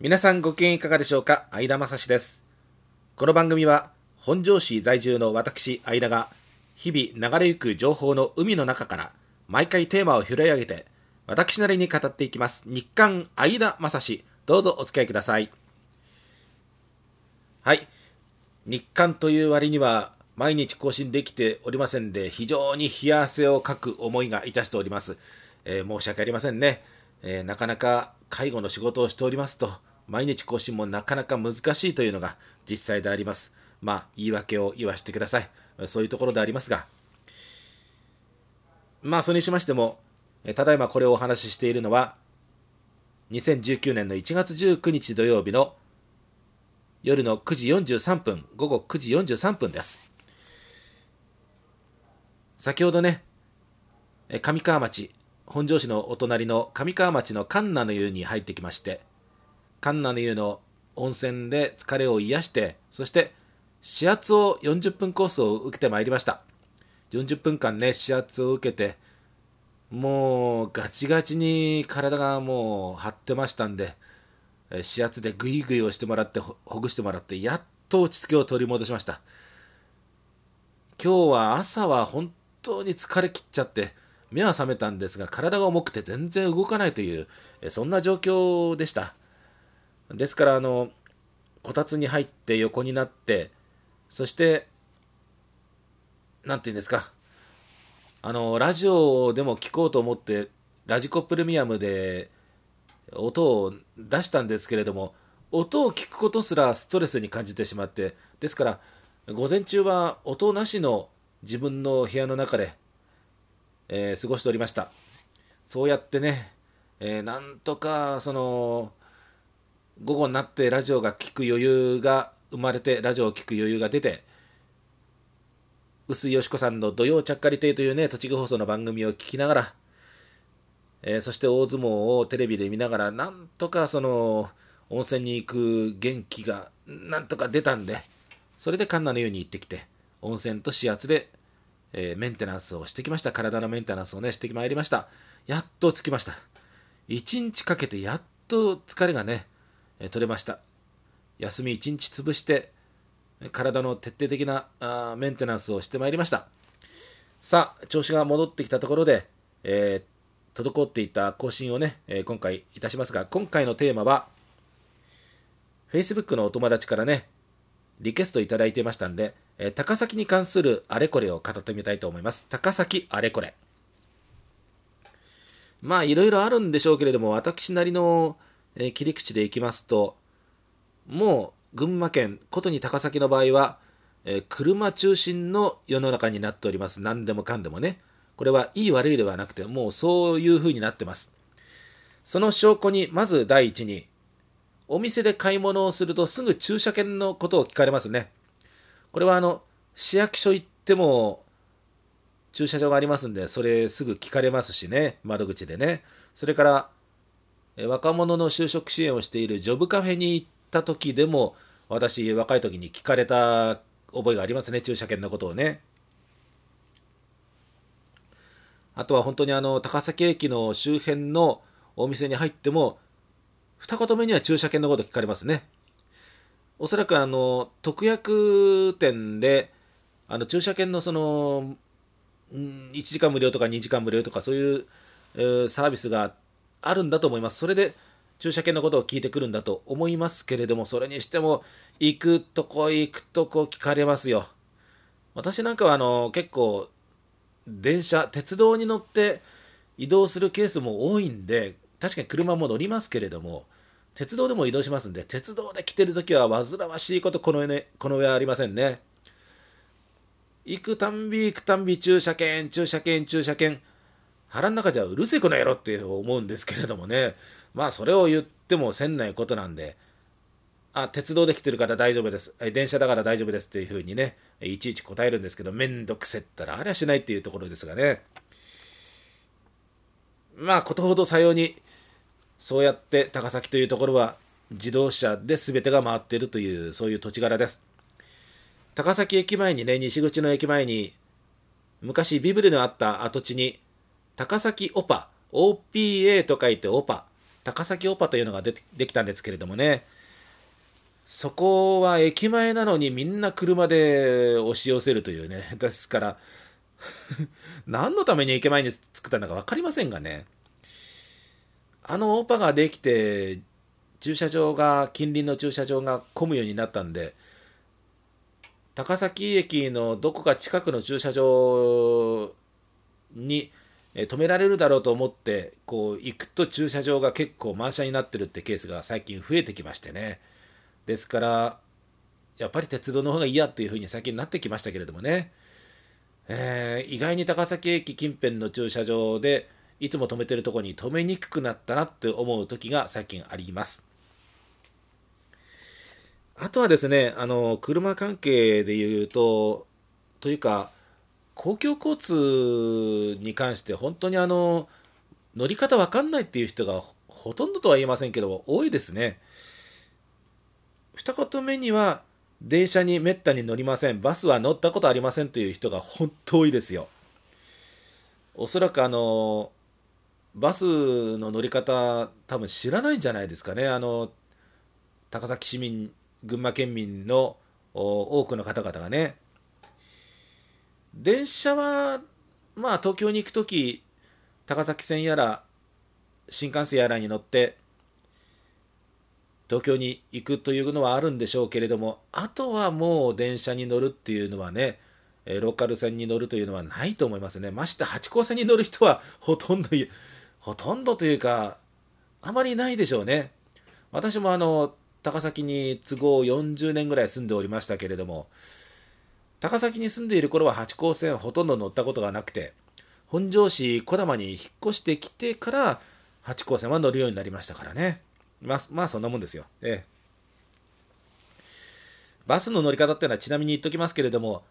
皆さんご機嫌いかがでしょうか？相田正史です。この番組は本庄市在住の私相田が日々流れゆく情報の海の中から毎回テーマを拾い上げて私なりに語っていきます日刊相田正史どうぞお付き合いください。はい。日刊という割には毎日更新できておりませんで非常に冷や汗をかく思いがいたしております。えー申し訳ありませんね。えーなかなか介護の仕事をしておりますと毎日更新もなかなか難しいというのが実際であります。まあ言い訳を言わせてください。そういうところでありますが。まあそれにしましても、ただいまこれをお話ししているのは2019年の1月19日土曜日の夜の9時43分、午後9時43分です。先ほどね、上川町、本庄市のお隣の上川町の神奈の湯に入ってきまして、神奈の湯の温泉で疲れを癒して、そして指圧を40分コースを受けてまいりました。40分間ね、指圧を受けて、もうガチガチに体がもう張ってましたんで、え指圧でグイグイをしてもらってほほぐしてもらってやっと落ち着きを取り戻しました今日は朝は本当に疲れ切っちゃって目は覚めたんですが体が重くて全然動かないというそんな状況でした。ですからあのこたつに入って横になってそして何て言うんですか。あのラジオでも聞こうと思ってラジコプレミアムで音を出したんですけれども音を聞くことすらストレスに感じてしまってですから午前中は音なしの自分の部屋の中で、えー過ごしておりました。そうやってね、えーなんとかその午後になってラジオが聞く余裕が生まれてラジオを聞く余裕が出て臼井よしこさんの「土曜ちゃっかり亭」というね栃木放送の番組を聞きながらえーそして大相撲をテレビで見ながらなんとかその温泉に行く元気がなんとか出たんでそれでカンナの湯に行ってきて温泉と指圧で、えーメンテナンスをしてきました。体のメンテナンスをねしてまいりました。やっと着きました。1日かけてやっと疲れがね、えー取れました。休み1日潰して体の徹底的なあメンテナンスをしてまいりました。さあ調子が戻ってきたところで、えー滞っていた更新をね、えー今回いたしますが、今回のテーマは、Facebook のお友達からね、リクエストいただいてましたんで、え高崎に関するあれこれを語ってみたいと思います。高崎あれこれ。まあ、いろいろあるんでしょうけれども、私なりの、え切り口でいきますと、もう群馬県、ことに高崎の場合は、え車中心の世の中になっております。何でもかんでもね。これはいい悪いではなくて、もうそういう風になってます。その証拠に、まず第一に、お店で買い物をするとすぐ駐車券のことを聞かれますね。これはあの、市役所行っても駐車場がありますんで、それすぐ聞かれますしね、窓口でね。それから、若者の就職支援をしているジョブカフェに行った時でも、私、若い時に聞かれた覚えがありますね、駐車券のことをね。あとは本当にあの高崎駅の周辺のお店に入っても二言目には駐車券のこと聞かれますね。おそらくあの特約店であの駐車券のその1時間無料とか2時間無料とかそういう、サービスがあるんだと思います。それで駐車券のことを聞いてくるんだと思いますけれどもそれにしても行くとこ行くとこ聞かれますよ。私なんかはあの結構電車鉄道に乗って移動するケースも多いんで確かに車も乗りますけれども鉄道でも移動しますんで鉄道で来てる時は煩わしいことこの上,、ね、この上はありませんね行くたんび行くたんび駐車券駐車券駐車券腹の中じゃうるせえこの野郎って思うんですけれどもねまあそれを言ってもせんないことなんであ、鉄道で来てる方大丈夫です。電車だから大丈夫ですっていうふうにね、いちいち答えるんですけど、めんどくせったらありゃしないっていうところですがね。まあ、ことほどさように、そうやって高崎というところは自動車で全てが回っているという、そういう土地柄です。高崎駅前にね、西口の駅前に、昔ビブリのあった跡地に、高崎オパ、OPA と書いてオパ、高崎オパというのがでできたんですけれどもね。そこは駅前なのにみんな車で押し寄せるというね。ですから 何のために駅前に作ったのか分かりませんがね。あのオーパができて駐車場が近隣の駐車場が混むようになったんで高崎駅のどこか近くの駐車場に止められるだろうと思ってこう行くと駐車場が結構満車になってるってケースが最近増えてきましてね。ですからやっぱり鉄道の方が嫌っていう風に最近なってきましたけれどもね、えー、意外に高崎駅近辺の駐車場でいつも止めてるとこに止めにくくなったなって思う時が最近ありますあとはですね、あの、車関係で言うと、というか、公共交通に関して本当にあの、乗り方わかんないっていう人がほとんどとは言えませんけど、多いですね。二言目には、電車にめったに乗りません。バスは乗ったことありませんという人が本当多いですよ。おそらくあの、バスの乗り方多分知らないんじゃないですかね。あの、高崎市民群馬県民の多くの方々がね電車はまあ東京に行く時高崎線やら新幹線やらに乗って東京に行くというのはあるんでしょうけれどもあとはもう電車に乗るっていうのはねローカル線に乗るというのはないと思いますねまして八高線に乗る人はほとんどほとんどというかあまりないでしょうね。私もあの高崎に都合40年ぐらい住んでおりましたけれども高崎に住んでいる頃は八高線ほとんど乗ったことがなくて本庄市児玉に引っ越してきてから八高線は乗るようになりましたからね。まあまあそんなもんですよ。ええ。バスの乗り方っていうのはちなみに言っときますけれども、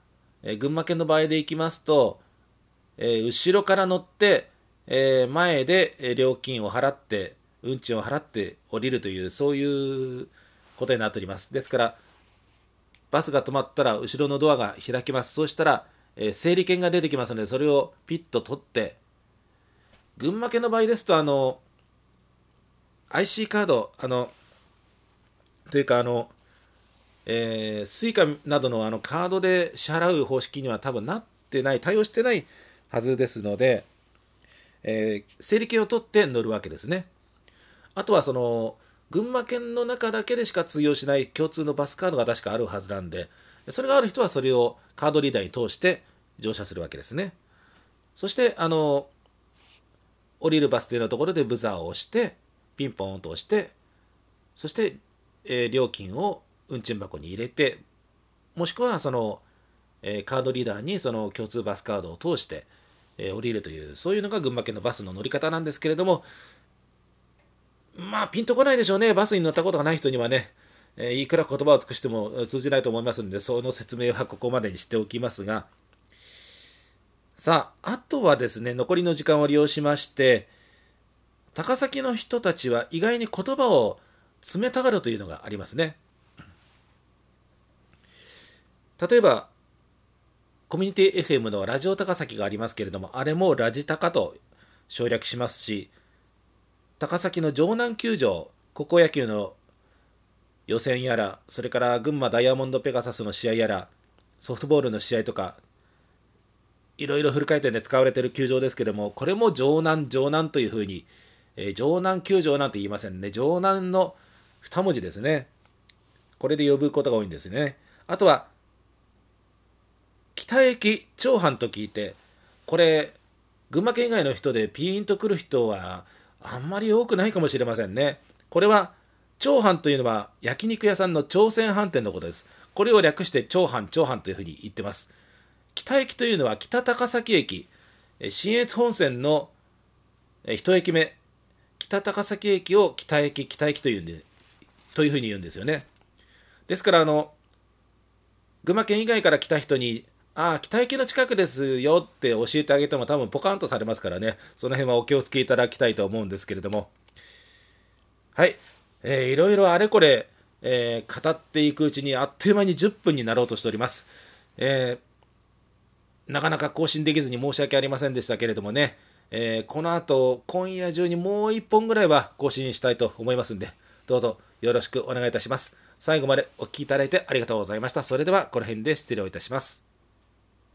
え群馬県の場合で行きますと、え後ろから乗って、え前で料金を払って運賃を払って降りるというそういうことになっております。ですからバスが止まったら後ろのドアが開きます。そうしたら、えー、整理券が出てきますのでそれをピッと取って群馬県の場合ですとあの IC カードあのというかあのえー、スイカなどのあのカードで支払う方式には多分なってない対応してないはずですので、えー、整理券を取って乗るわけですね。あとはその群馬県の中だけでしか通用しない共通のバスカードが確かあるはずなんでそれがある人はそれをカードリーダーに通して乗車するわけですねそしてあの降りるバス停のところでブザーを押してピンポンと押してそして、えー、料金を運賃箱に入れてもしくはその、えー、カードリーダーにその共通バスカードを通して、え、降りるというそういうのが群馬県のバスの乗り方なんですけれどもまあ、ピンとこないでしょうね。バスに乗ったことがない人にはね、え、いくら言葉を尽くしても通じないと思いますので、その説明はここまでにしておきますが、さあ、あとはですね、残りの時間を利用しまして、高崎の人たちは意外に言葉を冷たがるというのがありますね。例えば、コミュニティ FM のラジオ高崎がありますけれども、あれもラジタカと省略しますし、高崎の城南球場高校野球の予選やらそれから群馬ダイヤモンドペガサスの試合やらソフトボールの試合とかいろいろフル回転で使われている球場ですけれどもこれも城南城南というふうに、えー、城南球場なんて言いませんね。城南の2文字ですね。これで呼ぶことが多いんですね。あとは北駅長藩と聞いてこれ群馬県以外の人でピーンと来る人はあんまり多くないかもしれませんね。これは、長飯というのは焼肉屋さんの朝鮮飯店のことです。これを略して長飯、長飯というふうに言ってます。北駅というのは北高崎駅、信越本線の一駅目、北高崎駅を北駅、北駅というんで、というふうに言うんですよね。ですから、あの、群馬県以外から来た人にああ、北駅の近くですよって教えてあげても多分ポカンとされますからね、その辺はお気をつけいただきたいと思うんですけれども。はい、えー、いろいろあれこれ、えー、語っていくうちにあっという間に10分になろうとしております。えー、なかなか更新できずに申し訳ありませんでしたけれどもね、えー、この後、今夜中にもう1本ぐらいは更新したいと思いますんで、どうぞよろしくお願いいたします。最後までお聴きいただいてありがとうございました。それではこの辺で失礼をいたします。